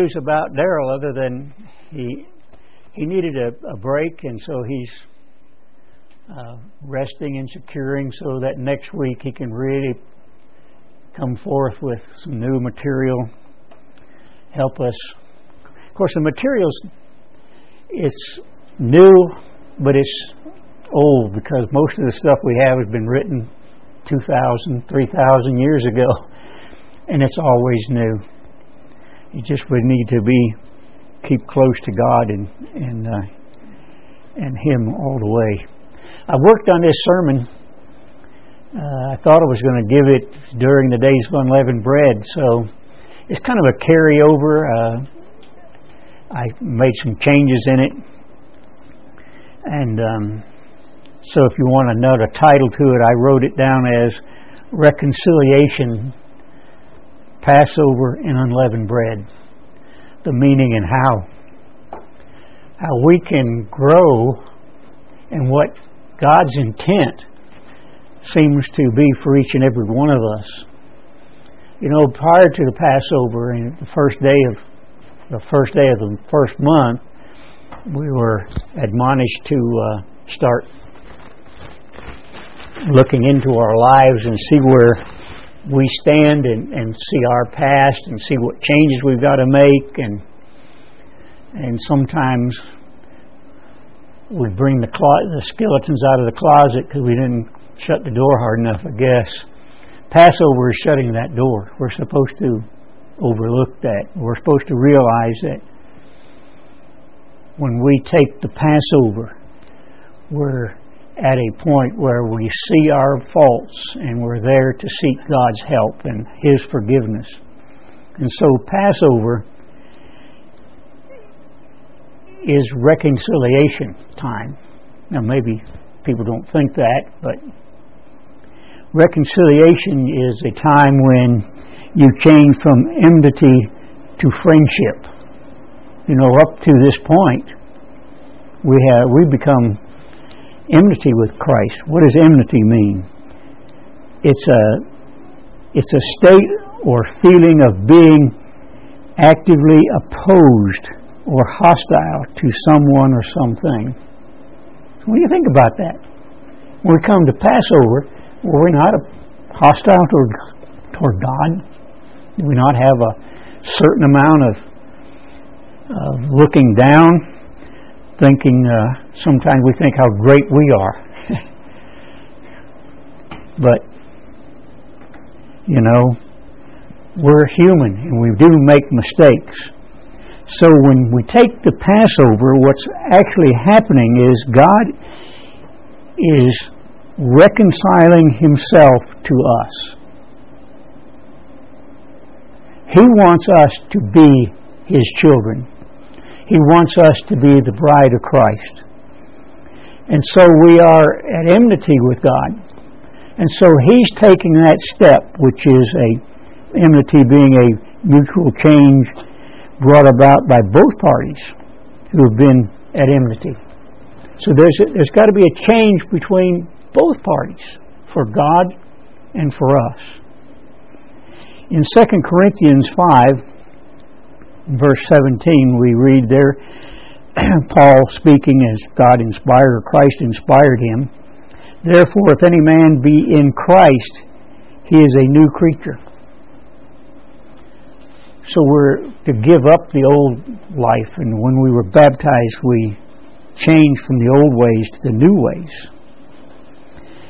news about Darryl other than he he needed a, a break, and so he's uh, resting and securing so that next week he can really come forth with some new material, help us. Of course, the materials it's new, but it's old because most of the stuff we have has been written 2,000, 3,000 years ago, and it's always new. You just would need to be keep close to God and and uh, and Him all the way. I worked on this sermon. Uh, I thought I was going to give it during the days of unleavened bread, so it's kind of a carryover. Uh, I made some changes in it, and um, so if you want to note a title to it, I wrote it down as Reconciliation, Passover, and Unleavened Bread. The meaning and how. How we can grow and what God's intent seems to be for each and every one of us. You know, prior to the Passover and the first day of the first day of the first month, we were admonished to uh, start looking into our lives and see where we stand and, and see our past and see what changes we've got to make and and sometimes we bring the, clo- the skeletons out of the closet because we didn't shut the door hard enough, I guess. Passover is shutting that door. We're supposed to overlook that. We're supposed to realize that when we take the Passover, we're at a point where we see our faults and we're there to seek God's help and His forgiveness. And so, Passover is reconciliation time. Now, maybe people don't think that, but reconciliation is a time when you change from enmity to friendship. You know, up to this point, we have we become enmity with Christ. What does enmity mean? It's a it's a state or feeling of being actively opposed or hostile to someone or something. What do you think about that? When we come to Passover, were we not hostile toward, toward God? Do we not have a certain amount of, of looking down thinking uh, sometimes we think how great we are. but, you know, we're human and we do make mistakes. So when we take the Passover, what's actually happening is God is reconciling Himself to us. He wants us to be His children. He wants us to be the bride of Christ. And so we are at enmity with God. And so He's taking that step, which is a enmity being a mutual change brought about by both parties who have been at enmity. So there's, there's got to be a change between both parties for God and for us. In 2 Corinthians 5, verse 17, we read there, Paul speaking as God inspired, or Christ inspired him. Therefore, if any man be in Christ, he is a new creature. So we're to give up the old life, and when we were baptized, we changed from the old ways to the new ways.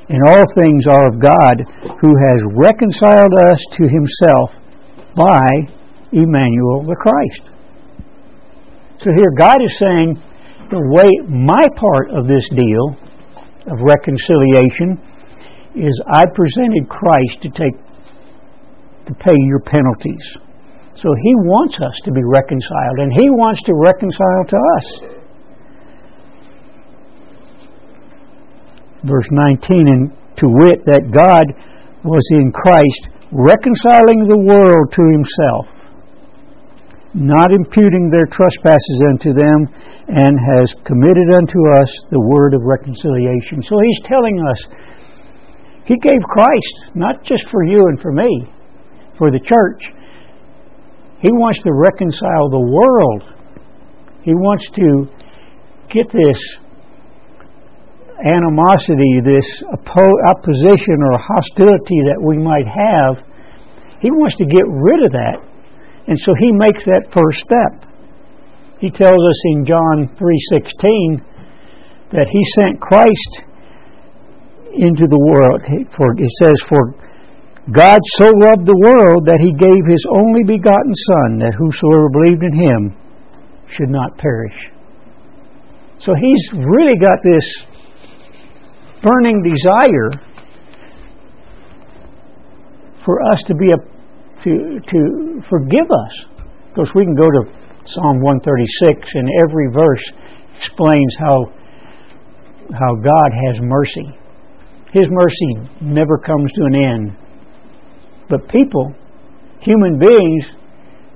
And all things are of God, who has reconciled us to himself by Emmanuel the Christ. So here God is saying the way my part of this deal of reconciliation is I presented Christ to take to pay your penalties. So he wants us to be reconciled and he wants to reconcile to us. Verse 19 and to wit that God was in Christ reconciling the world to himself not imputing their trespasses unto them, and has committed unto us the word of reconciliation. So he's telling us he gave Christ, not just for you and for me, for the church. He wants to reconcile the world. He wants to get this animosity, this opposition or hostility that we might have. He wants to get rid of that. And so he makes that first step. He tells us in John 3:16 that he sent Christ into the world. For it says for God so loved the world that he gave his only begotten Son, that whosoever believed in him should not perish. So he's really got this burning desire for us to be a to to forgive us. Of course, we can go to Psalm 136, and every verse explains how how God has mercy. His mercy never comes to an end. But people, human beings,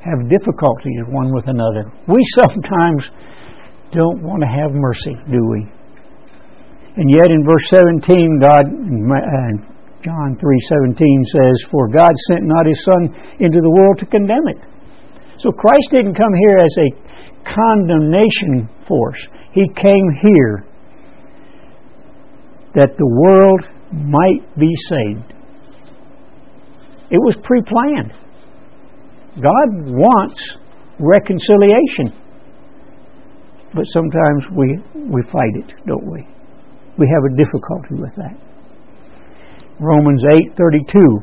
have difficulties one with another. We sometimes don't want to have mercy, do we? And yet in verse 17, God, John 3:17 says, "For God sent not his son into the world to condemn it." So Christ didn't come here as a condemnation force. He came here that the world might be saved. It was pre planned. God wants reconciliation. But sometimes we, we fight it, don't we? We have a difficulty with that. Romans 8:32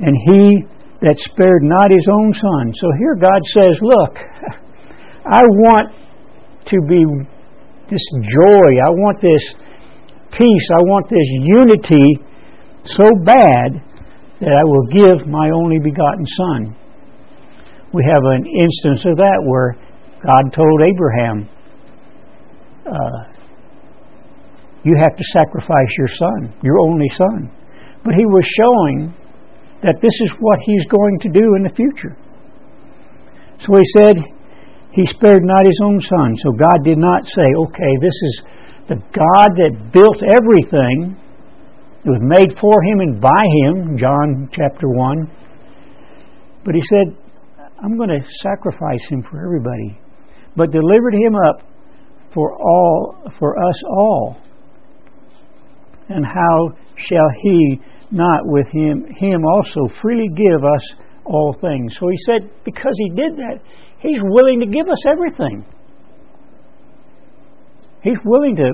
And he that spared not his own son. So here God says, look, I want to be this joy, I want this peace, I want this unity so bad that I will give my only begotten Son. We have an instance of that where God told Abraham, uh, You have to sacrifice your son, your only son. But he was showing that this is what he's going to do in the future. So he said, He spared not his own son. So God did not say, Okay, this is the God that built everything, it was made for him and by him, John chapter 1. But he said, I'm going to sacrifice him for everybody, but delivered him up for all for us all. And how shall he not with him him also freely give us all things? So he said, because he did that, he's willing to give us everything. He's willing to,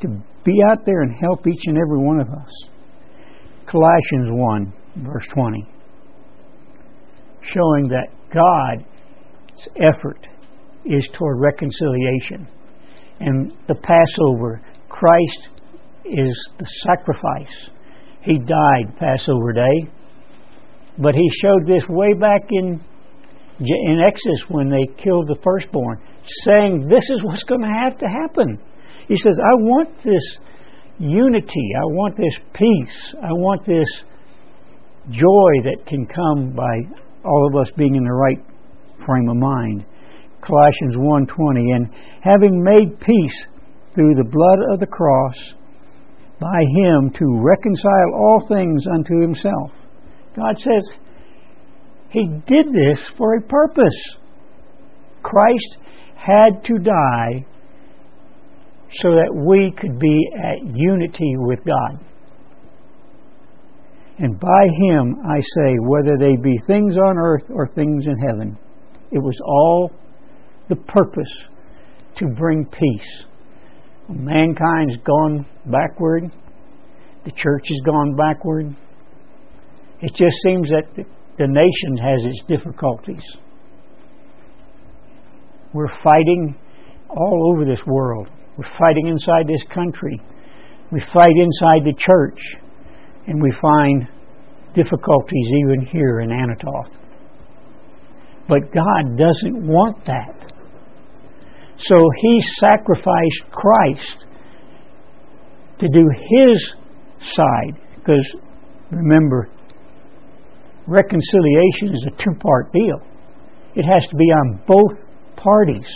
to be out there and help each and every one of us. Colossians 1, verse 20, showing that God's effort is toward reconciliation. And the Passover, Christ is the sacrifice. He died Passover day, but he showed this way back in in Exodus when they killed the firstborn saying this is what's going to have to happen. He says, I want this unity. I want this peace. I want this joy that can come by all of us being in the right frame of mind. Colossians 1:20 and having made peace through the blood of the cross by him to reconcile all things unto himself. God says he did this for a purpose. Christ had to die so that we could be at unity with God. And by him, I say, whether they be things on earth or things in heaven, it was all the purpose to bring peace. Mankind's gone backward, the church has gone backward. It just seems that the nation has its difficulties. We're fighting all over this world. We're fighting inside this country. We fight inside the church. And we find difficulties even here in Anatoth. But God doesn't want that. So He sacrificed Christ to do His side. Because remember, reconciliation is a two part deal, it has to be on both parties.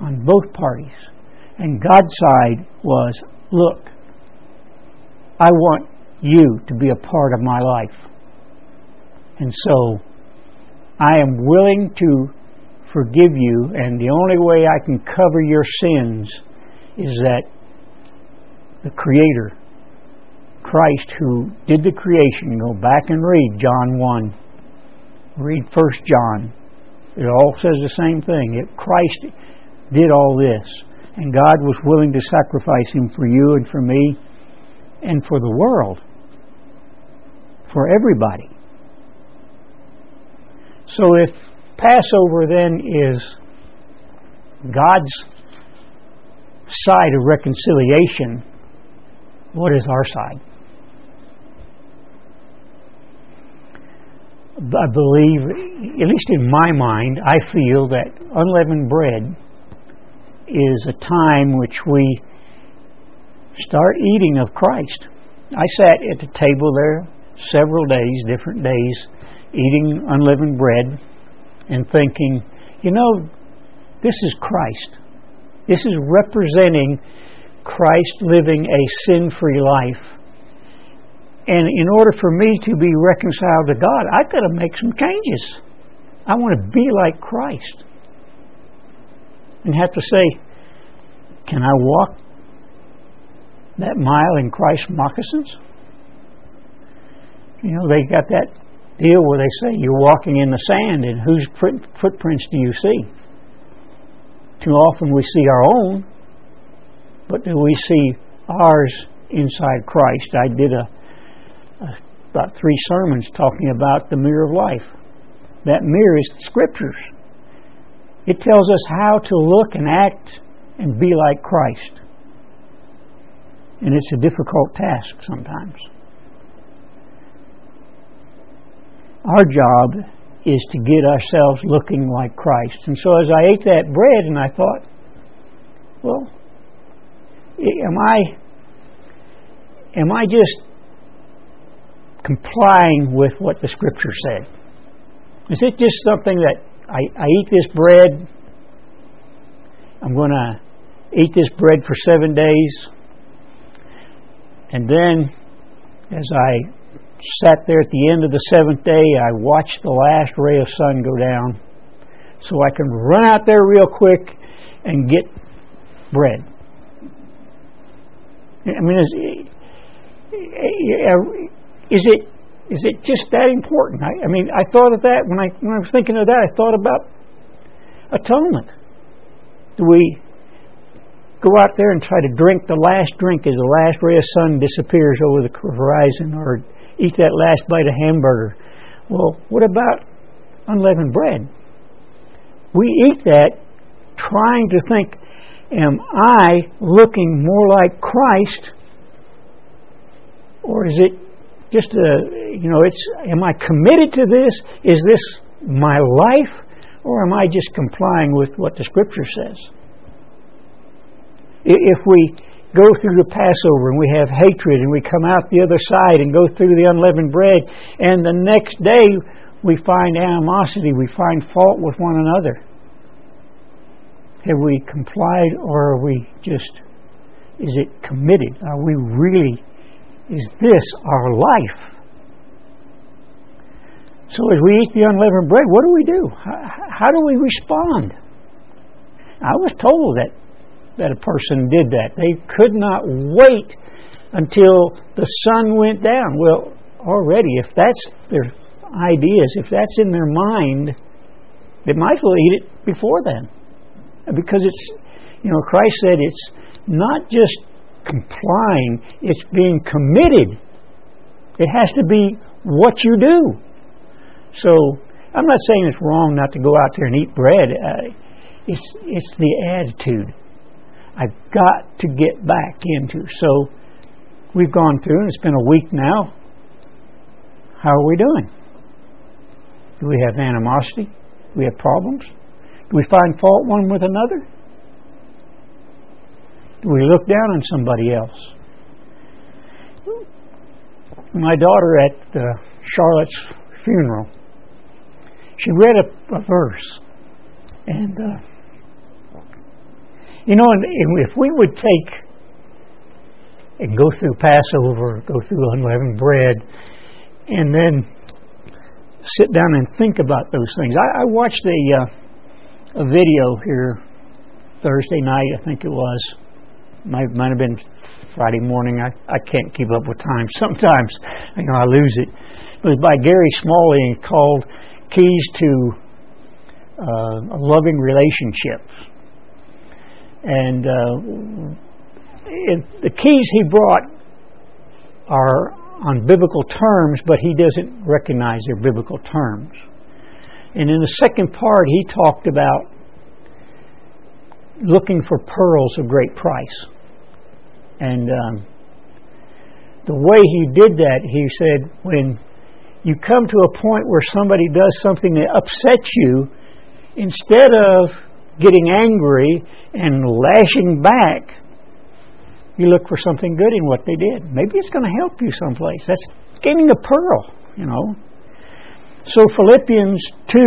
On both parties. And God's side was look, I want you to be a part of my life. And so I am willing to forgive you, and the only way I can cover your sins is that the Creator, Christ, who did the creation, go back and read John 1, read 1 John. It all says the same thing. It, Christ did all this, and God was willing to sacrifice Him for you and for me and for the world, for everybody. So if Passover then is God's side of reconciliation, what is our side? I believe, at least in my mind, I feel that unleavened bread is a time which we start eating of Christ. I sat at the table there several days, different days, eating unleavened bread and thinking, you know, this is Christ. This is representing Christ living a sin free life. And in order for me to be reconciled to God, I've got to make some changes. I want to be like Christ. And have to say, can I walk that mile in Christ's moccasins? You know, they got that deal where they say you're walking in the sand and whose footprints do you see? Too often we see our own, but do we see ours inside Christ? I did a, a about three sermons talking about the mirror of life. That mirror is the scriptures. It tells us how to look and act and be like Christ. And it's a difficult task sometimes. Our job is to get ourselves looking like Christ. And so as I ate that bread and I thought, well, am I am I just complying with what the scripture said? Is it just something that I, I eat this bread, I'm going to eat this bread for seven days, and then as I sat there at the end of the seventh day. I watched the last ray of sun go down so I can run out there real quick and get bread. I mean, is, is it is it just that important? I, I mean, I thought of that when I when I was thinking of that. I thought about atonement. Do we go out there and try to drink the last drink as the last ray of sun disappears over the horizon, or eat that last bite of hamburger. Well, what about unleavened bread? We eat that trying to think, am I looking more like Christ? Or is it just a, you know, it's, am I committed to this? Is this my life? Or am I just complying with what the Scripture says? If we go through the Passover and we have hatred and we come out the other side and go through the unleavened bread and the next day we find animosity, we find fault with one another. Have we complied or are we just, is it committed? Are we really, is this our life? So as we eat the unleavened bread, what do we do? How, how do we respond? I was told that that a person did that. They could not wait until the sun went down. Well, already, if that's their ideas, if that's in their mind, they might as well eat it before then. Because it's, you know, Christ said it's not just complying, it's being committed. It has to be what you do. So, I'm not saying it's wrong not to go out there and eat bread. Uh, it's, it's the attitude. I've got to get back into. So we've gone through, and it's been a week now. How are we doing? Do we have animosity? Do we have problems? Do we find fault one with another? Do we look down on somebody else? My daughter at uh, Charlotte's funeral, she read a, a verse, and uh, you know, if we would take and go through Passover, go through unleavened bread, and then sit down and think about those things. I, I watched a uh, a video here Thursday night, I think it was. Might might have been Friday morning. I, I can't keep up with time. Sometimes you know I lose it. It was by Gary Smalley called "Keys to uh, a Loving Relationship," and uh, it, the keys he brought are on biblical terms, but he doesn't recognize their biblical terms. And in the second part, he talked about looking for pearls of great price. And um, the way he did that, he said, when you come to a point where somebody does something that upsets you, instead of getting angry and lashing back, you look for something good in what they did. Maybe it's going to help you someplace. That's gaining a pearl, you know. So Philippians 2,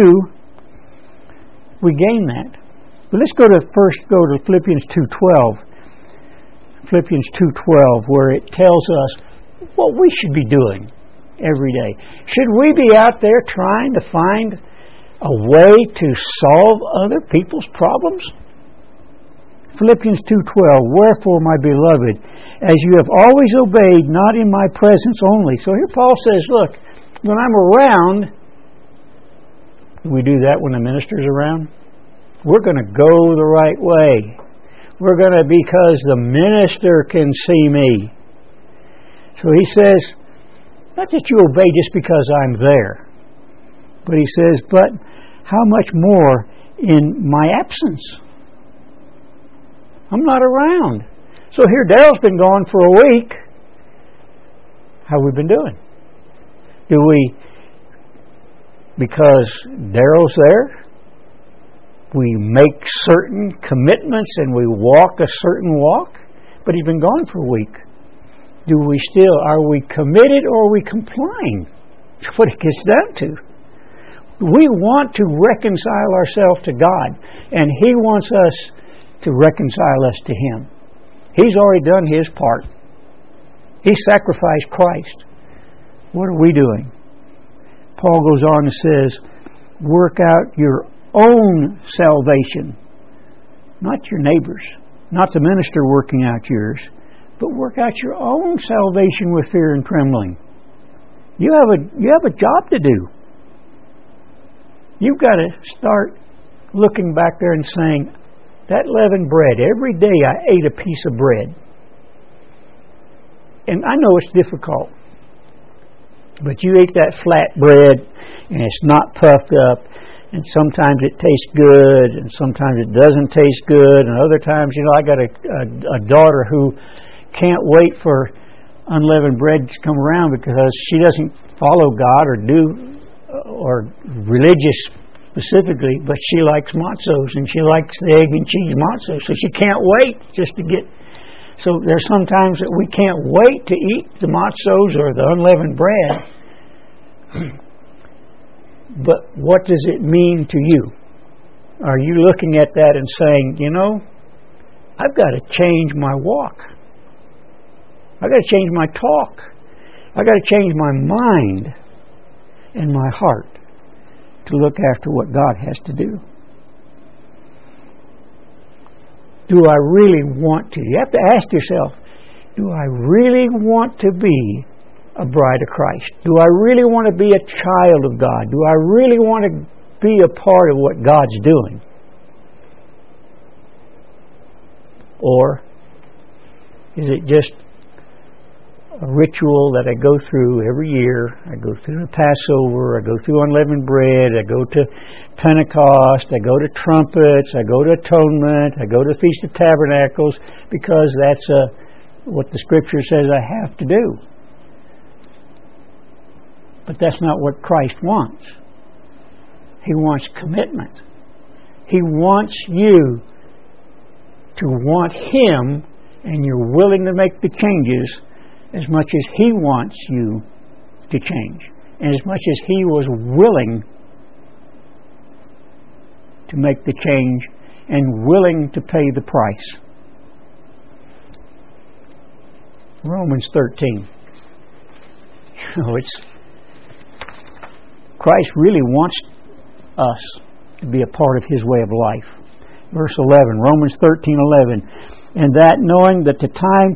we gain that. But let's go to first go to Philippians 2:12. Philippians 2:12 where it tells us what we should be doing every day. Should we be out there trying to find a way to solve other people's problems? Philippians 2:12 Wherefore my beloved as you have always obeyed not in my presence only. So here Paul says, look, when I'm around we do that when the minister's around. We're going to go the right way. We're going to because the minister can see me. So he says, not that you obey just because I'm there, but he says, but how much more in my absence? I'm not around. So here Darryl's been gone for a week. How we been doing? Do we because Darryl's there? We make certain commitments and we walk a certain walk, but he's been gone for a week. Do we still are we committed or are we complying? That's what it gets down to. We want to reconcile ourselves to God, and He wants us to reconcile us to Him. He's already done His part. He sacrificed Christ. What are we doing? Paul goes on and says, Work out your own salvation, not your neighbor's, not the minister working out yours, but work out your own salvation with fear and trembling. You have a, you have a job to do. You've got to start looking back there and saying, that leavened bread, every day I ate a piece of bread. And I know it's difficult. But you eat that flat bread and it's not puffed up, and sometimes it tastes good, and sometimes it doesn't taste good, and other times, you know, I got a, a, a daughter who can't wait for unleavened bread to come around because she doesn't follow God or do or religious specifically, but she likes matzos and she likes the egg and cheese matzo, so she can't wait just to get. So there's sometimes that we can't wait to eat the matzos or the unleavened bread. but what does it mean to you? Are you looking at that and saying, you know, I've got to change my walk. I've got to change my talk. I've got to change my mind and my heart to look after what God has to do. Do I really want to? You have to ask yourself, do I really want to be a bride of Christ? Do I really want to be a child of God? Do I really want to be a part of what God's doing? Or is it just a ritual that I go through every year. I go through the Passover, I go through unleavened bread, I go to Pentecost, I go to trumpets, I go to atonement, I go to Feast of Tabernacles because that's uh, what the Scripture says I have to do. But that's not what Christ wants. He wants commitment. He wants you to want Him and you're willing to make the changes as much as He wants you to change, and as much as He was willing to make the change and willing to pay the price. Romans 13. Oh, it's Christ really wants us to be a part of His way of life. Verse 11, Romans 13 11. And that knowing that the time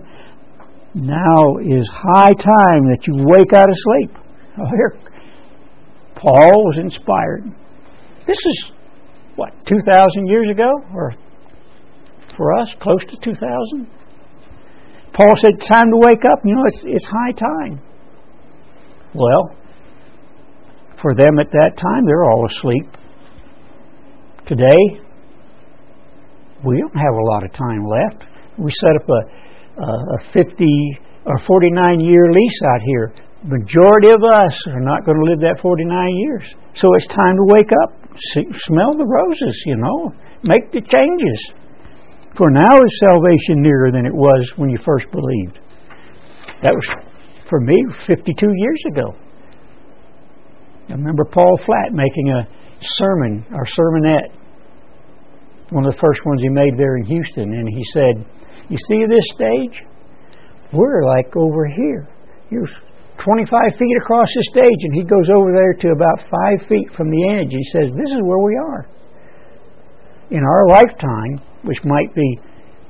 now is high time that you wake out of sleep. Oh, here, Paul was inspired. This is, what, 2,000 years ago? Or for us, close to 2,000? Paul said, time to wake up. You know, it's, it's high time. Well, for them at that time, they're all asleep. Today, we don't have a lot of time left. We set up a, Uh, a 50 or 49 year lease out here. Majority of us are not going to live that 49 years. So it's time to wake up, see, smell the roses, you know, make the changes. For now is salvation nearer than it was when you first believed. That was, for me, 52 years ago. I remember Paul Flatt making a sermon, or sermonette, one of the first ones he made there in Houston, and he said, You see this stage? We're like over here. You're 25 feet across the stage, and he goes over there to about five feet from the edge. He says, This is where we are. In our lifetime, which might be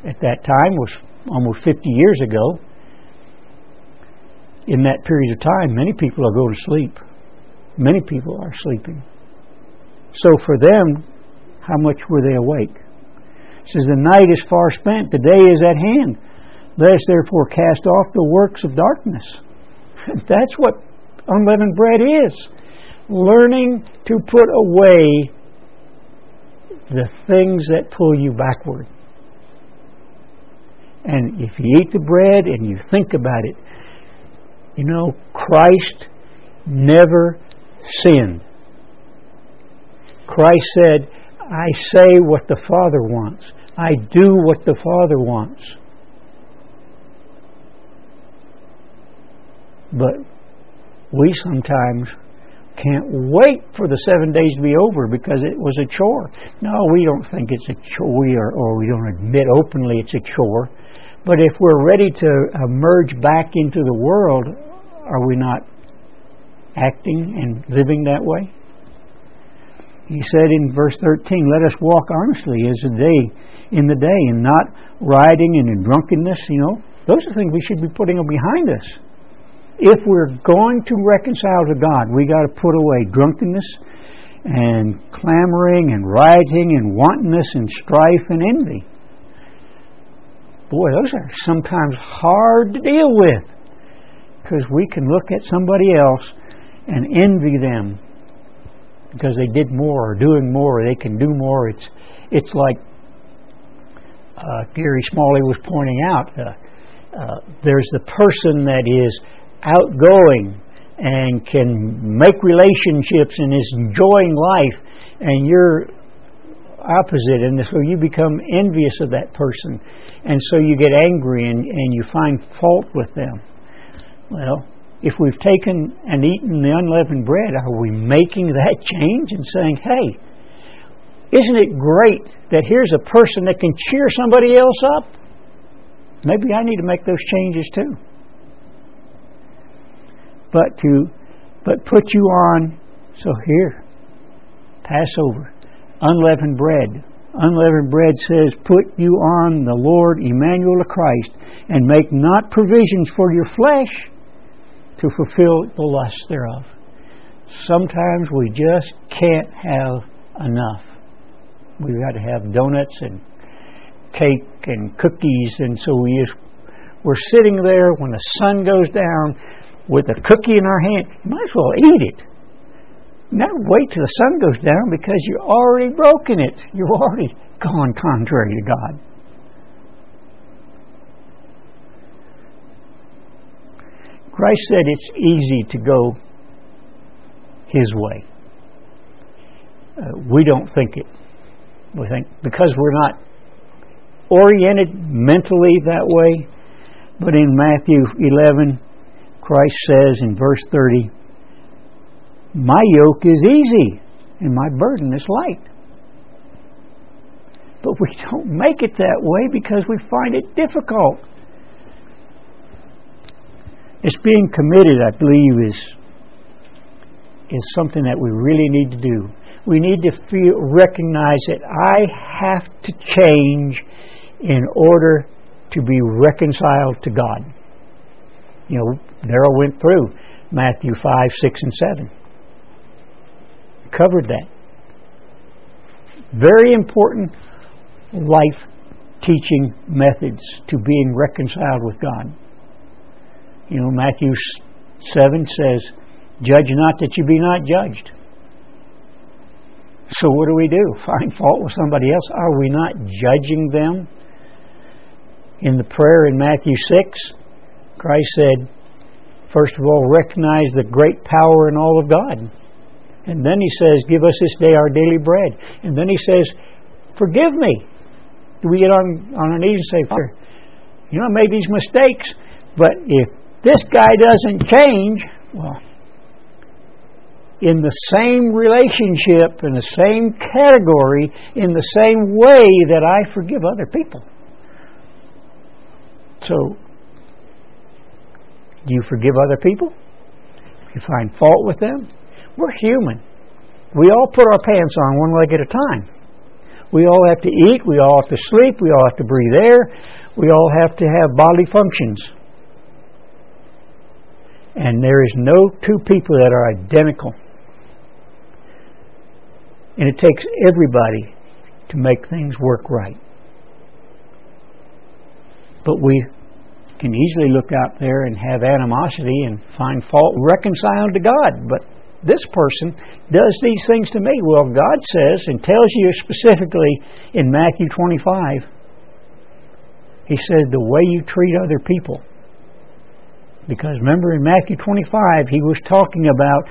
at that time was almost 50 years ago, in that period of time, many people will go to sleep. Many people are sleeping. So for them, how much were they awake? Says, The night is far spent, the day is at hand. Let us therefore cast off the works of darkness. That's what unleavened bread is. Learning to put away the things that pull you backward. And if you eat the bread and you think about it, you know, Christ never sinned. Christ said, I say what the Father wants. I do what the Father wants. But we sometimes can't wait for the seven days to be over because it was a chore. No, we don't think it's a chore, we are, or we don't admit openly it's a chore. But if we're ready to emerge back into the world, are we not acting and living that way? He said in verse 13, Let us walk honestly as a day in the day and not rioting and in drunkenness, you know. Those are things we should be putting behind us. If we're going to reconcile to God, we got to put away drunkenness and clamoring and rioting and wantonness and strife and envy. Boy, those are sometimes hard to deal with because we can look at somebody else and envy them because they did more or doing more, or they can do more. It's it's like uh, Gary Smalley was pointing out. Uh, uh, there's the person that is outgoing and can make relationships and is enjoying life, and you're opposite, and so you become envious of that person, and so you get angry and, and you find fault with them. Well, if we've taken and eaten the unleavened bread, are we making that change and saying, hey, isn't it great that here's a person that can cheer somebody else up? Maybe I need to make those changes too. But to but put you on so here, Passover, unleavened bread. Unleavened bread says, Put you on the Lord Emmanuel Christ, and make not provisions for your flesh to fulfill the lust thereof. Sometimes we just can't have enough. We've got to have donuts and cake and cookies, and so we just, we're sitting there when the sun goes down with a cookie in our hand. You might as well eat it. Never wait till the sun goes down because you're already broken it. You've already gone contrary to God. Christ said it's easy to go His way. Uh, we don't think it. We think because we're not oriented mentally that way. But in Matthew 11, Christ says in verse 30, My yoke is easy and my burden is light. But we don't make it that way because we find it difficult. It's being committed, I believe, is is something that we really need to do. We need to feel, recognize that I have to change in order to be reconciled to God. You know, Darryl went through Matthew 5, 6, and 7. Covered that. Very important life teaching methods to being reconciled with God. You know, Matthew 7 says, Judge not that you be not judged. So what do we do? Find fault with somebody else? Are we not judging them? In the prayer in Matthew 6, Christ said, first of all, recognize the great power and all of God. And then he says, Give us this day our daily bread. And then he says, Forgive me. Do we get on, on our knees and say, Father, You know, I made these mistakes, but if this guy doesn't change, well, in the same relationship, in the same category, in the same way that I forgive other people. So, do you forgive other people? Do you find fault with them? We're human. We all put our pants on one leg at a time. We all have to eat, we all have to sleep, we all have to breathe air, we all have to have bodily functions. And there is no two people that are identical. And it takes everybody to make things work right. But we can easily look out there and have animosity and find fault reconciled to God. But this person does these things to me. Well, God says and tells you specifically in Matthew 25, He said, the way you treat other people. Because remember in Matthew 25, He was talking about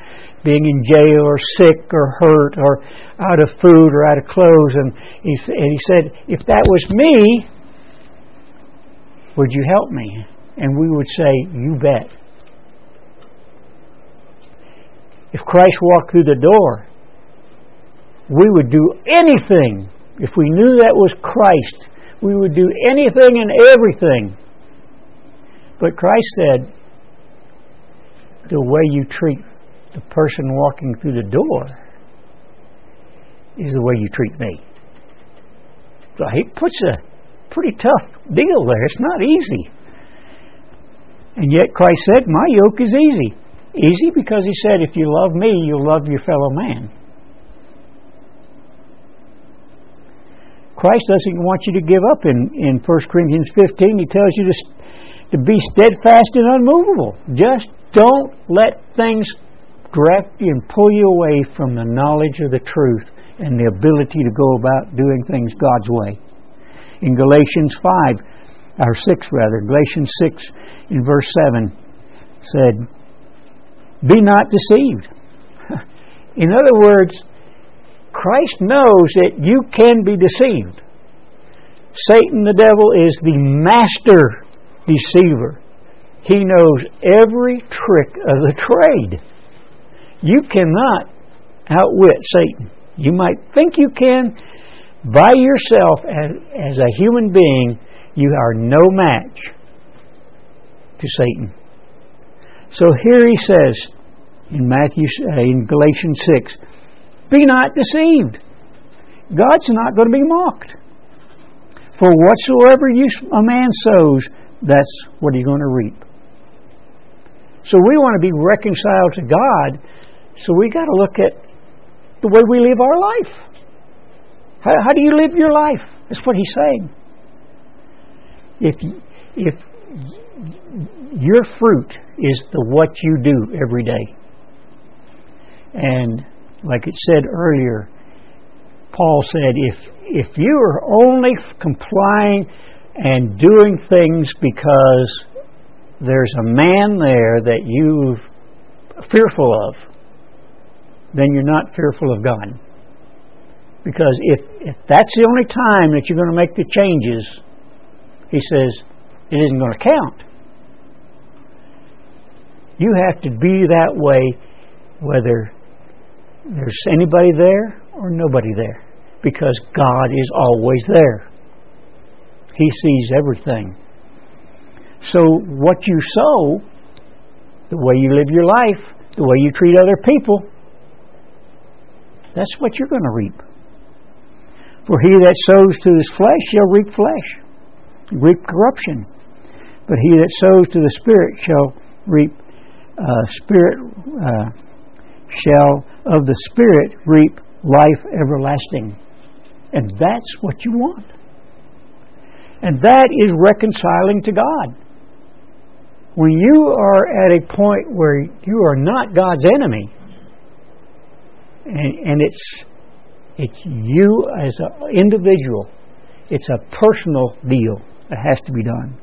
being in jail or sick or hurt or out of food or out of clothes. And He, and he said, if that was me, would you help me? And we would say, You bet. If Christ walked through the door, we would do anything. If we knew that was Christ, we would do anything and everything. But Christ said, the way you treat the person walking through the door is the way you treat me. So he puts a pretty tough deal there. It's not easy. And yet Christ said, My yoke is easy. Easy because he said, If you love me, you'll love your fellow man. Christ doesn't want you to give up in, in 1 Corinthians 15. He tells you to, to be steadfast and unmovable. Just don't let things direct you and pull you away from the knowledge of the truth and the ability to go about doing things God's way. In Galatians 5, or 6 rather, Galatians 6 in verse 7 said, Be not deceived. in other words, Christ knows that you can be deceived. Satan, the devil, is the master deceiver. He knows every trick of the trade. You cannot outwit Satan. You might think you can. By yourself, as, as a human being, you are no match to Satan. So here he says in Matthew, uh, in Galatians 6, be not deceived. God's not going to be mocked. For whatsoever you, a man sows, that's what he's going to reap. So we want to be reconciled to God, so we got to look at the way we live our life. How, how do you live your life? That's what he's saying. If, if your fruit is the what you do every day, and like it said earlier, Paul said, if, if you are only complying and doing things because there's a man there that you're fearful of, then you're not fearful of God. Because if, if that's the only time that you're going to make the changes, he says, it isn't going to count. You have to be that way whether there's anybody there or nobody there because God is always there. He sees everything. So, what you sow, the way you live your life, the way you treat other people, That's what you're going to reap. For he that sows to his flesh shall reap flesh, reap corruption. But he that sows to the Spirit shall reap uh, Spirit, uh, shall of the Spirit reap life everlasting. And that's what you want. And that is reconciling to God. When you are at a point where you are not God's enemy, and, and it's it's you as an individual, it's a personal deal that has to be done.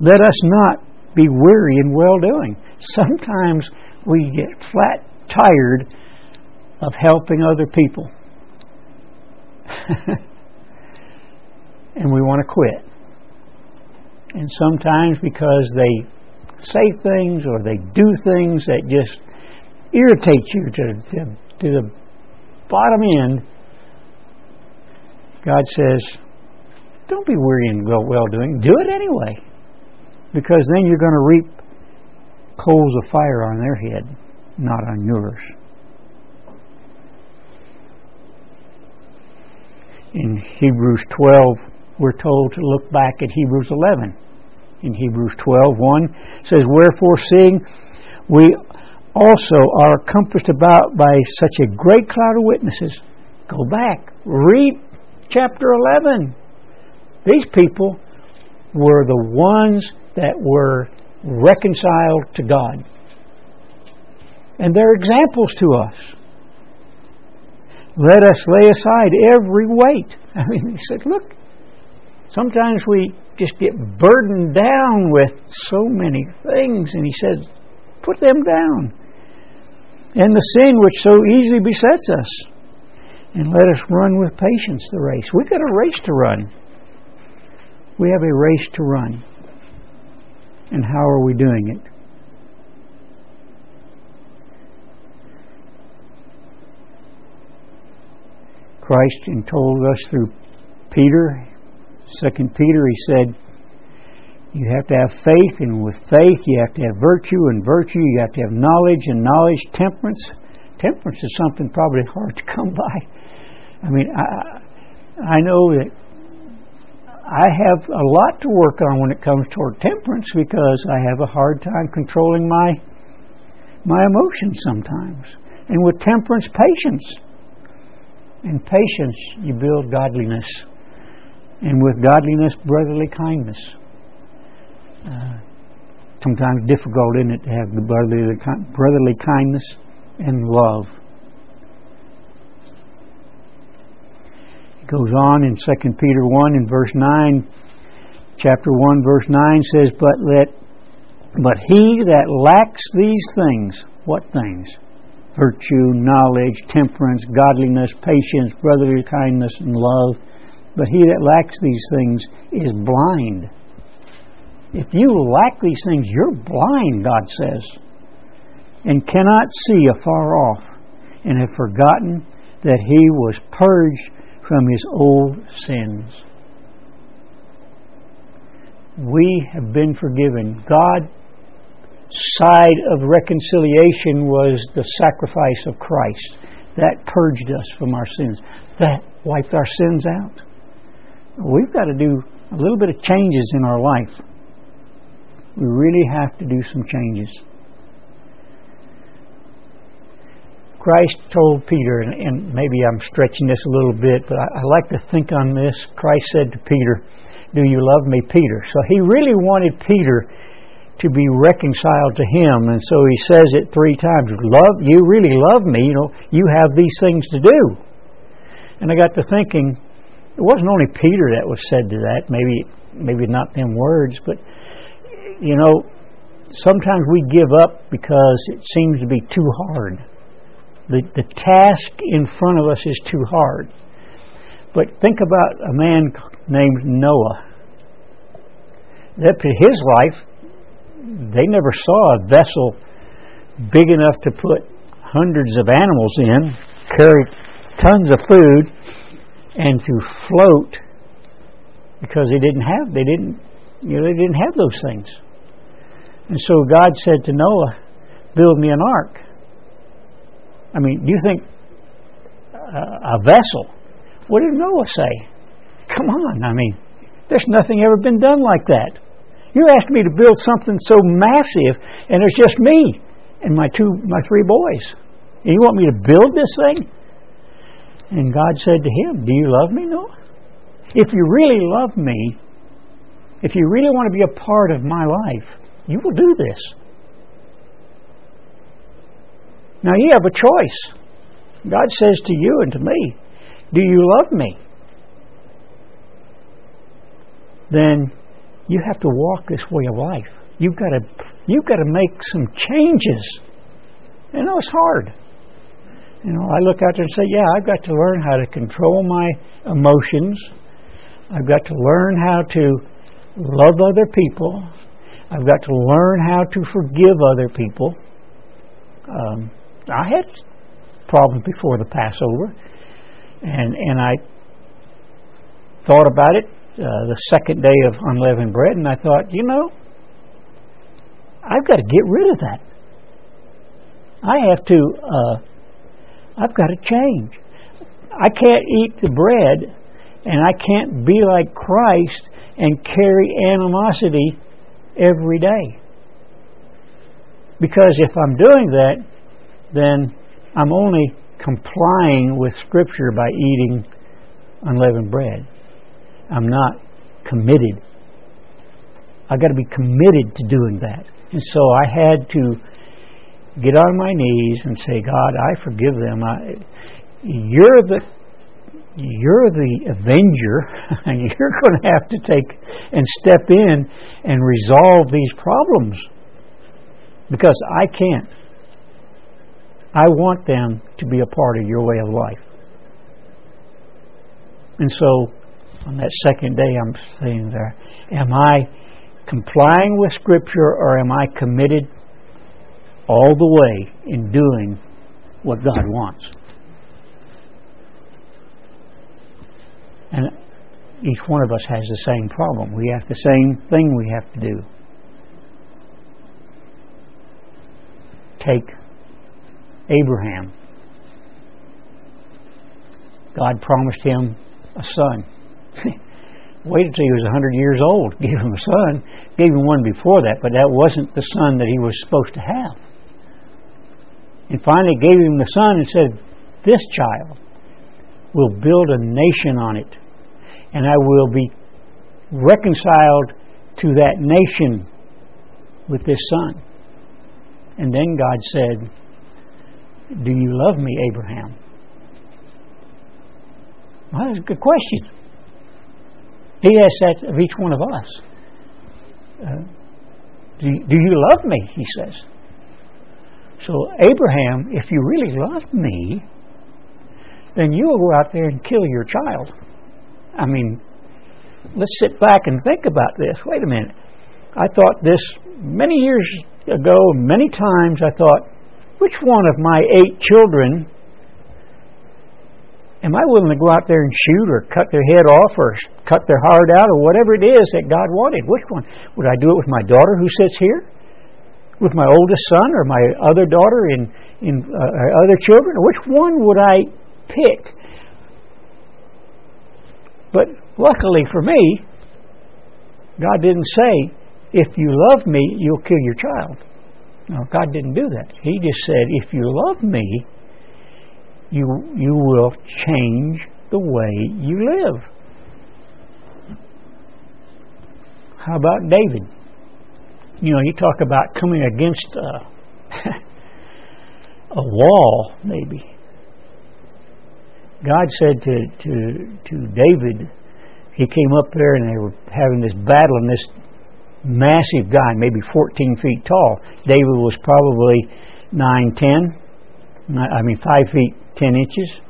Let us not be weary in well doing. Sometimes we get flat tired of helping other people. and we want to quit. And sometimes because they say things or they do things that just irritate you to, to, to the bottom end, God says, don't be weary in well doing. Do it anyway. Because then you're going to reap coals of fire on their head, not on yours. In Hebrews 12, we're told to look back at Hebrews 11. In Hebrews 12, 1 says, Wherefore, seeing we also are compassed about by such a great cloud of witnesses, go back, read chapter 11. These people were the ones that were reconciled to God. And they're examples to us. Let us lay aside every weight. I mean, he said, look, sometimes we just get burdened down with so many things. And he said, put them down. And the sin which so easily besets us. And let us run with patience the race. We've got a race to run. We have a race to run. And how are we doing it? Christ told us through Peter, Second Peter, he said, you have to have faith, and with faith you have to have virtue, and virtue you have to have knowledge, and knowledge temperance. Temperance is something probably hard to come by. I mean, I I know that I have a lot to work on when it comes toward temperance because I have a hard time controlling my my emotions sometimes. And with temperance, patience. And patience, you build godliness. And with godliness, brotherly kindness. Uh, sometimes difficult, isn't it, to have the brotherly, brotherly kindness and love. It goes on in 2 Peter 1 in verse 9, chapter 1, verse 9 says, But let but he that lacks these things, what things? Virtue, knowledge, temperance, godliness, patience, brotherly kindness, and love. But he that lacks these things is blind. If you lack these things, you're blind, God says, and cannot see afar off, and have forgotten that he was purged from his old sins. We have been forgiven. God side of reconciliation was the sacrifice of Christ. That purged us from our sins. That wiped our sins out. We've got to do a little bit of changes in our life. We really have to do some changes. Christ told Peter, and, and, maybe I'm stretching this a little bit, but I, I like to think on this. Christ said to Peter, Do you love me, Peter? So he really wanted Peter to be reconciled to him. And so he says it three times. Love you really love me, you know, you have these things to do. And I got to thinking, it wasn't only Peter that was said to that, maybe maybe not them words, but you know, sometimes we give up because it seems to be too hard. The the task in front of us is too hard. But think about a man named Noah. That his life they never saw a vessel big enough to put hundreds of animals in, carry tons of food, and to float because they didn't have they didn't you know they didn't have those things. And so God said to Noah, "Build me an ark." I mean, do you think a, a vessel. What did Noah say? Come on, I mean, there's nothing ever been done like that. You're asking me to build something so massive, and it's just me and my two, my three boys. And you want me to build this thing? And God said to him, Do you love me, Noah? If you really love me, if you really want to be a part of my life, you will do this. Now you have a choice. God says to you and to me, Do you love me? Then you have to walk this way of life. You've got to you've got to make some changes. Know it's hard. You know, I look out there and say, Yeah, I've got to learn how to control my emotions. I've got to learn how to love other people. I've got to learn how to forgive other people. Um, I had problems before the Passover, and and I thought about it uh, the second day of unleavened bread, and I thought, you know, I've got to get rid of that. I have to. Uh, I've got to change. I can't eat the bread, and I can't be like Christ and carry animosity every day. Because if I'm doing that, then I'm only complying with Scripture by eating unleavened bread. I'm not committed. I've got to be committed to doing that. And so I had to get on my knees and say, God, I forgive them. I, you're the you're the avenger, and you're going to have to take and step in and resolve these problems because I can't. I want them to be a part of your way of life. And so on that second day, I'm saying there, am I complying with Scripture or am I committed all the way in doing what God wants? And each one of us has the same problem. We have the same thing we have to do. Take Abraham. God promised him a son. Waited till he was 100 years old, gave him a son, gave him one before that, but that wasn't the son that he was supposed to have. And finally gave him the son and said, This child will build a nation on it, and I will be reconciled to that nation with this son. And then God said, Do you love me, Abraham? Well, that's a good question. He asks that of each one of us. Uh, do, do you love me? He says. So, Abraham, if you really love me, then you will go out there and kill your child. I mean, let's sit back and think about this. Wait a minute. I thought this many years ago, many times, I thought, which one of my eight children am I willing to go out there and shoot or cut their head off or cut their heart out or whatever it is that God wanted? Which one? Would I do it with my daughter who sits here? With my oldest son or my other daughter in uh, other children? Which one would I pick? But luckily for me, God didn't say, if you love me, you'll kill your child. No, God didn't do that. He just said, if you love me, you, you will change the way you live. How about David? You know, you talk about coming against uh, a, a wall, maybe. God said to, to, to David, he came up there and they were having this battle, and this massive guy, maybe 14 feet tall, David was probably 9, 10, I mean 5 feet 10 inches,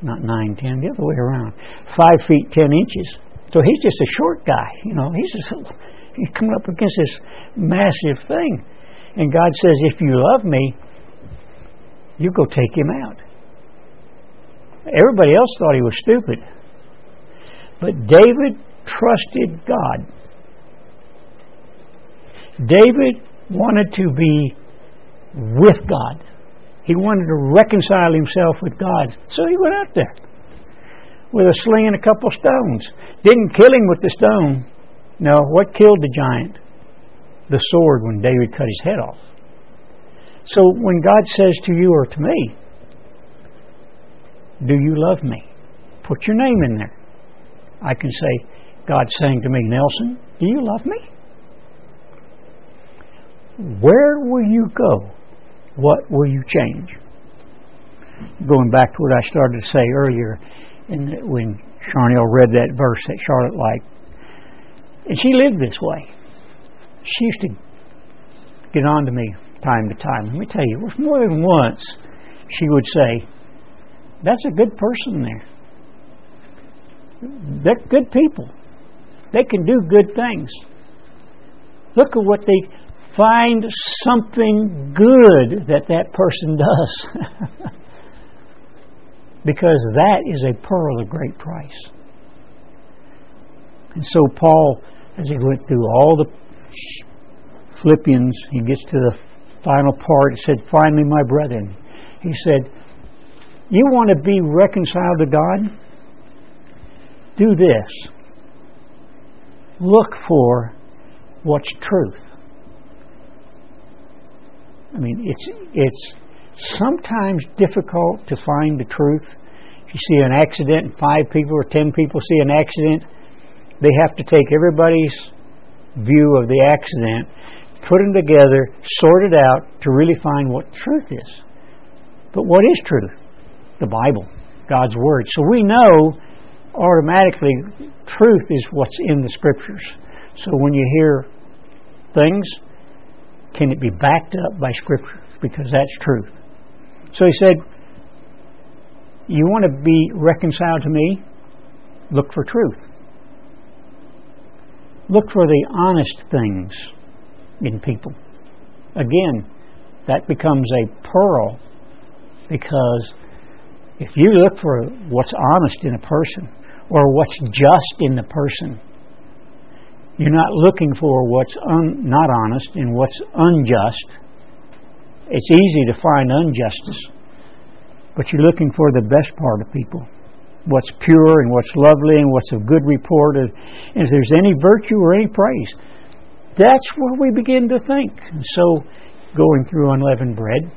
not 9, 10, the other way around. 5 feet 10 inches. So he's just a short guy, you know. He's just he's coming up against this massive thing. And God says, if you love me, you go take him out. Everybody else thought he was stupid. But David trusted God. David wanted to be with God. He wanted to reconcile himself with God. So he went out there with a sling and a couple stones. Didn't kill him with the stone. No, what killed the giant? The sword when David cut his head off. So when God says to you or to me, Do you love me? Put your name in there. I can say, God's saying to me, Nelson, do you love me? Where will you go? What will you change? Going back to what I started to say earlier, in when Charnel read that verse that Charlotte liked, and she lived this way. She used to get on to me time to time. Let me tell you, it was more than once she would say, That's a good person there. They're good people. They can do good things. Look at what they find something good that that person does. because that is a pearl of great price. And so, Paul, as he went through all the Philippians, he gets to the final part. It said, Finally, my brethren, he said, You want to be reconciled to God? Do this. Look for what's truth. I mean, it's, it's sometimes difficult to find the truth. If you see an accident and five people or ten people see an accident, they have to take everybody's view of the accident, put them together, sort it out to really find what truth is. But what is truth? The Bible, God's Word. So we know automatically truth is what's in the Scriptures. So when you hear things, can it be backed up by Scripture? Because that's truth. So he said, You want to be reconciled to me? Look for truth. Look for the honest things in people. Again, that becomes a pearl because if you look for what's honest in a person or what's just in the person, you're not looking for what's un, not honest and what's unjust it's easy to find injustice, but you're looking for the best part of people what's pure and what's lovely and what's of good report. And if there's any virtue or any praise, that's where we begin to think. So, going through unleavened bread,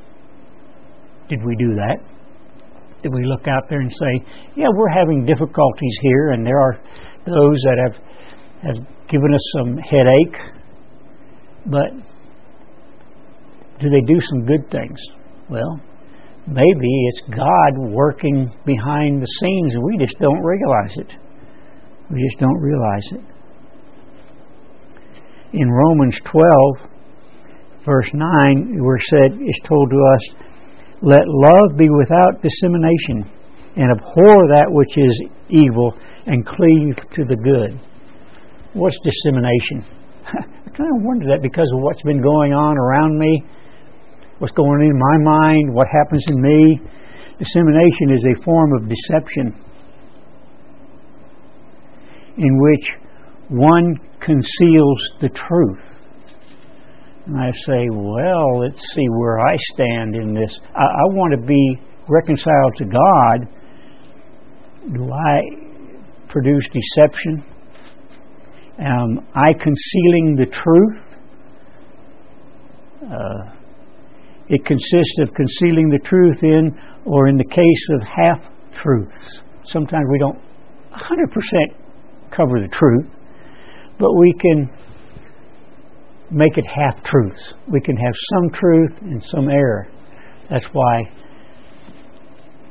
did we do that? Did we look out there and say, yeah, we're having difficulties here, and there are those that have, have given us some headache, but do they do some good things? Well, maybe it's God working behind the scenes and we just don't realize it. We just don't realize it. In Romans 12, verse 9, where said, is told to us, Let love be without dissemination, and abhor that which is evil, and cleave to the good. What's dissemination? I kind of wonder that because of what's been going on around me what's going on in my mind, what happens in me. Dissemination is a form of deception in which one conceals the truth. And I say, well, let's see where I stand in this. I, I want to be reconciled to God. Do I produce deception? Am I concealing the truth? Uh, it consists of concealing the truth in, or in the case of half truths. Sometimes we don't 100% cover the truth, but we can make it half truths. We can have some truth and some error. That's why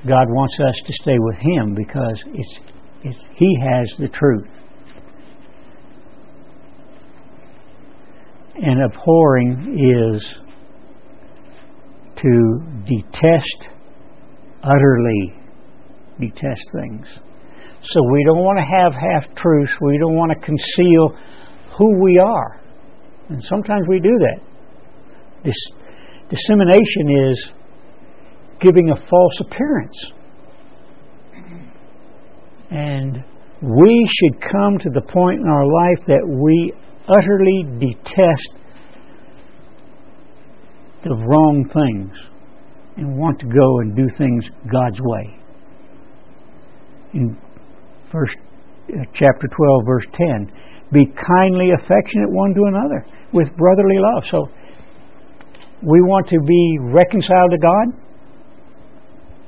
God wants us to stay with Him because it's, it's, He has the truth. And abhorring is to detest, utterly detest things. So we don't want to have half truths. We don't want to conceal who we are. And sometimes we do that. Dissemination is giving a false appearance. And we should come to the point in our life that we utterly detest the wrong things. and want to go and do things God's way. In first uh, chapter 12 verse 10, be kindly affectionate one to another with brotherly love. So we want to be reconciled to God.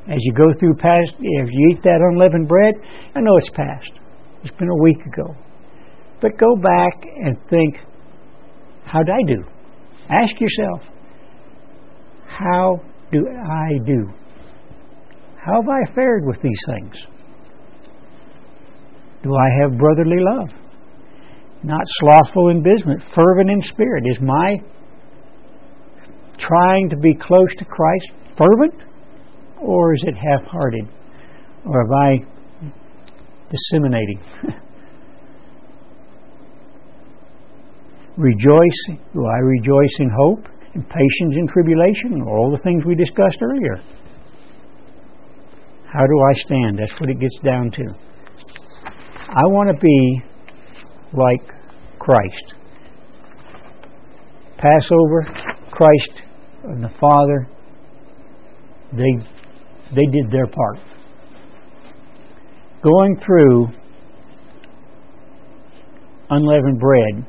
As you go through past, if you eat that unleavened bread, I know it's past. It's been a week ago. But go back and think, how did I do? Ask yourself, how do I do? How have I fared with these things? Do I have brotherly love? Not slothful in business, fervent in spirit. Is my trying to be close to Christ fervent? Or is it half hearted? Or am I disseminating? rejoice. Do I rejoice in hope, patience in tribulation, all the things we discussed earlier? How do I stand? That's what it gets down to. I want to be like Christ. Passover, Christ and the Father, they they did their part. Going through unleavened bread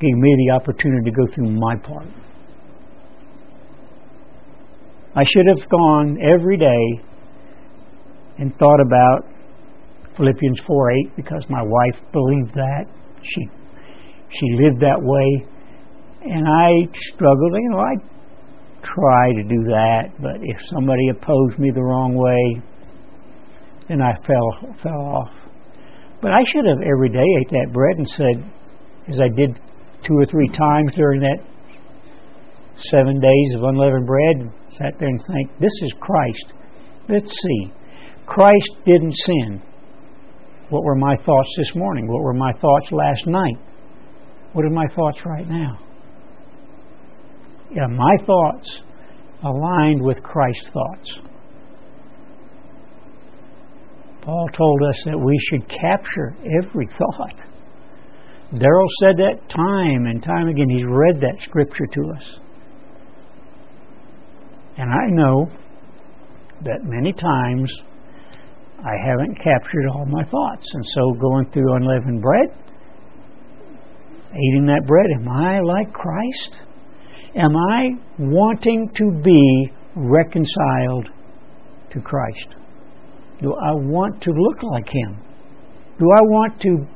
gave me the opportunity to go through my part. I should have gone every day and thought about Philippians 4 8 because my wife believed that. She she lived that way. And I struggled, you know, I try to do that, but if somebody opposed me the wrong way, then I fell fell off. But I should have every day ate that bread and said, as I did two or three times during that seven days of unleavened bread, sat there and think, this is Christ. Let's see. Christ didn't sin. What were my thoughts this morning? What were my thoughts last night? What are my thoughts right now? Yeah, my thoughts aligned with Christ's thoughts. Paul told us that we should capture every thought. Darryl said that time and time again. He's read that scripture to us. And I know that many times I haven't captured all my thoughts. And so going through unleavened bread, eating that bread, am I like Christ? Am I wanting to be reconciled to Christ? Do I want to look like Him? Do I want to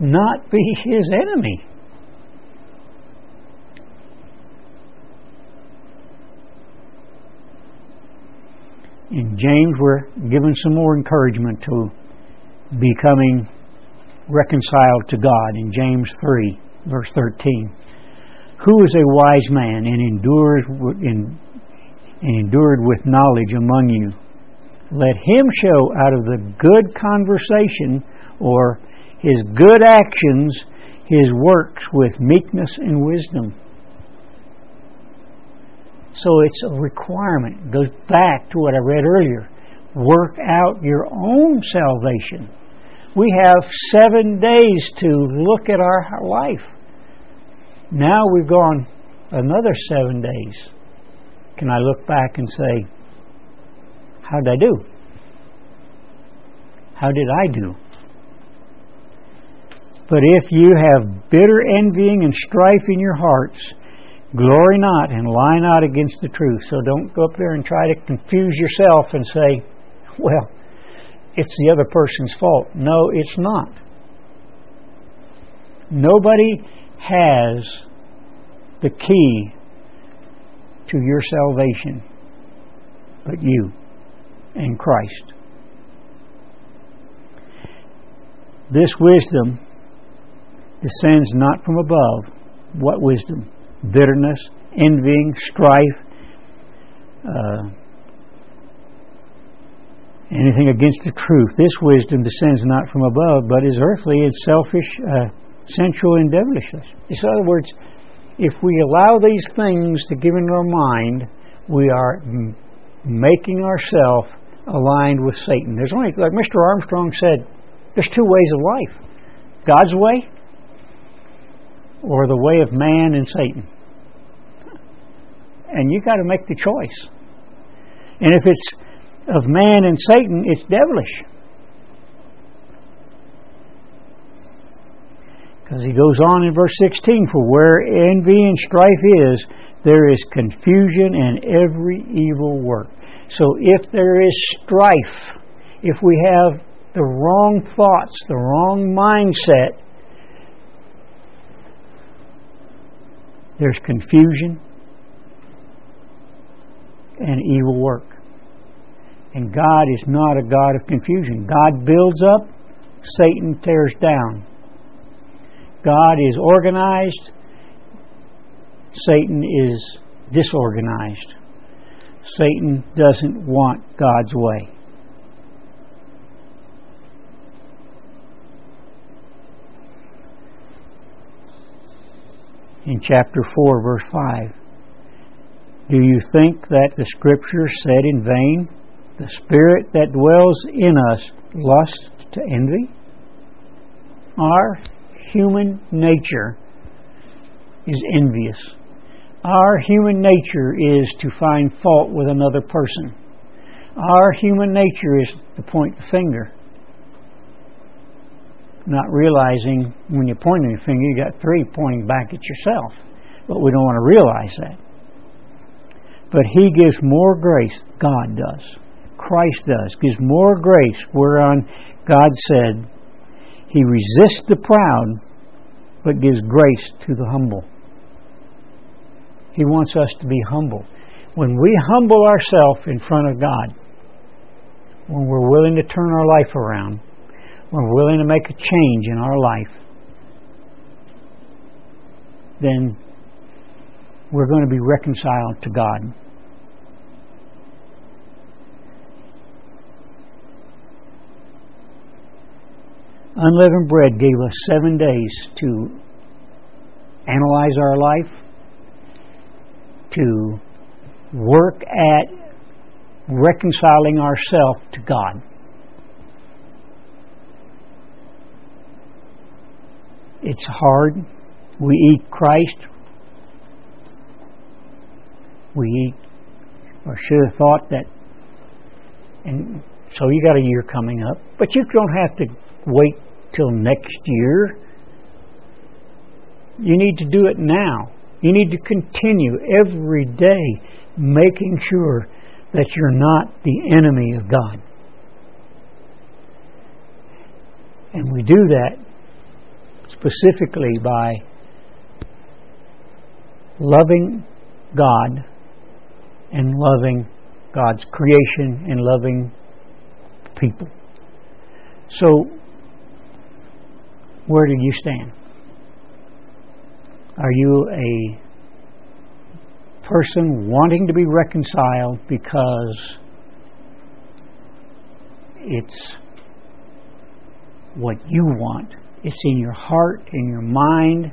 not be His enemy? In James, we're given some more encouragement to becoming reconciled to God in James 3, verse 13. Who is a wise man and endures in, and endured with knowledge among you? Let him show out of the good conversation or his good actions his works with meekness and wisdom. So it's a requirement. It goes back to what I read earlier. Work out your own salvation. We have seven days to look at our life. Now we've gone another seven days. Can I look back and say, How did I do? How did I do? But if you have bitter envying and strife in your hearts, glory not and lie not against the truth. So don't go up there and try to confuse yourself and say, well, it's the other person's fault. No, it's not. Nobody has the key to your salvation but you and Christ. This wisdom descends not from above. What wisdom? Bitterness, envying, strife, uh, anything against the truth. This wisdom descends not from above, but is earthly and selfish, uh, sensual, and devilish. In other words, if we allow these things to give into our mind, we are m- making ourselves aligned with Satan. There's only, like Mr. Armstrong said, there's two ways of life God's way or the way of man and Satan. And you got to make the choice. And if it's of man and Satan, it's devilish. Because he goes on in verse 16 For where envy and strife is, there is confusion and every evil work. So if there is strife, if we have the wrong thoughts, the wrong mindset, there's confusion and evil work. And God is not a God of confusion. God builds up, Satan tears down. God is organized, Satan is disorganized. Satan doesn't want God's way. In chapter 4, verse 5, do you think that the Scripture said in vain, The Spirit that dwells in us lusts to envy? Our human nature is envious. Our human nature is to find fault with another person. Our human nature is to point the finger. Not realizing when you're pointing the finger, you got three pointing back at yourself. But we don't want to realize that. But He gives more grace, God does. Christ does, gives more grace, whereon God said, He resists the proud, but gives grace to the humble. He wants us to be humble. When we humble ourselves in front of God, when we're willing to turn our life around, when we're willing to make a change in our life, then we're going to be reconciled to God. Unleavened Bread gave us seven days to analyze our life, to work at reconciling ourselves to God. It's hard. We eat Christ. We eat, or should have thought that, and so you got a year coming up, but you don't have to wait till next year. You need to do it now. You need to continue every day making sure that you're not the enemy of God. And we do that specifically by loving God and loving God's creation and loving people. So, where do you stand? Are you a person wanting to be reconciled because it's what you want? It's in your heart, in your mind,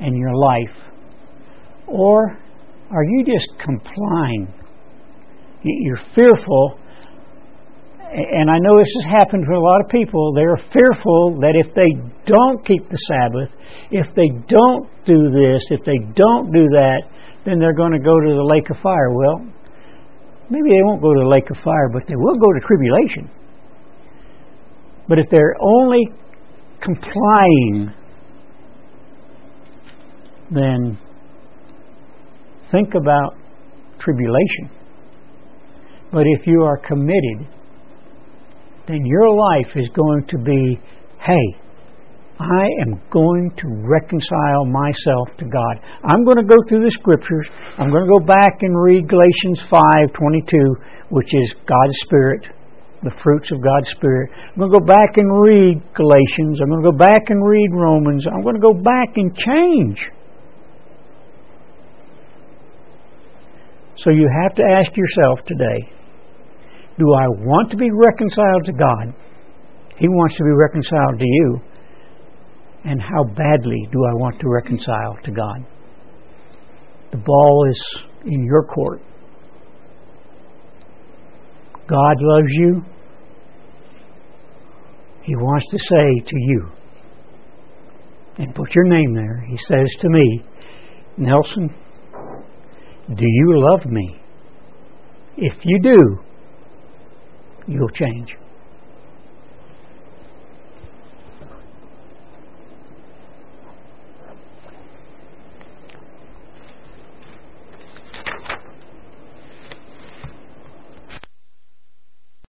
and your life. Or are you just complying? You're fearful and I know this has happened to a lot of people, they're fearful that if they don't keep the Sabbath, if they don't do this, if they don't do that, then they're going to go to the lake of fire. Well, maybe they won't go to the lake of fire, but they will go to tribulation. But if they're only complying, then think about tribulation. But if you are committed, then your life is going to be hey, I am going to reconcile myself to God. I'm going to go through the scriptures. I'm going to go back and read Galatians 5:22, which is God's spirit, the fruits of God's spirit. I'm going to go back and read Galatians. I'm going to go back and read Romans. I'm going to go back and change. So you have to ask yourself today, do I want to be reconciled to God? He wants to be reconciled to you. And how badly do I want to reconcile to God? The ball is in your court. God loves you. He wants to say to you, and put your name there, He says to me, Nelson, do you love me? If you do, you'll change.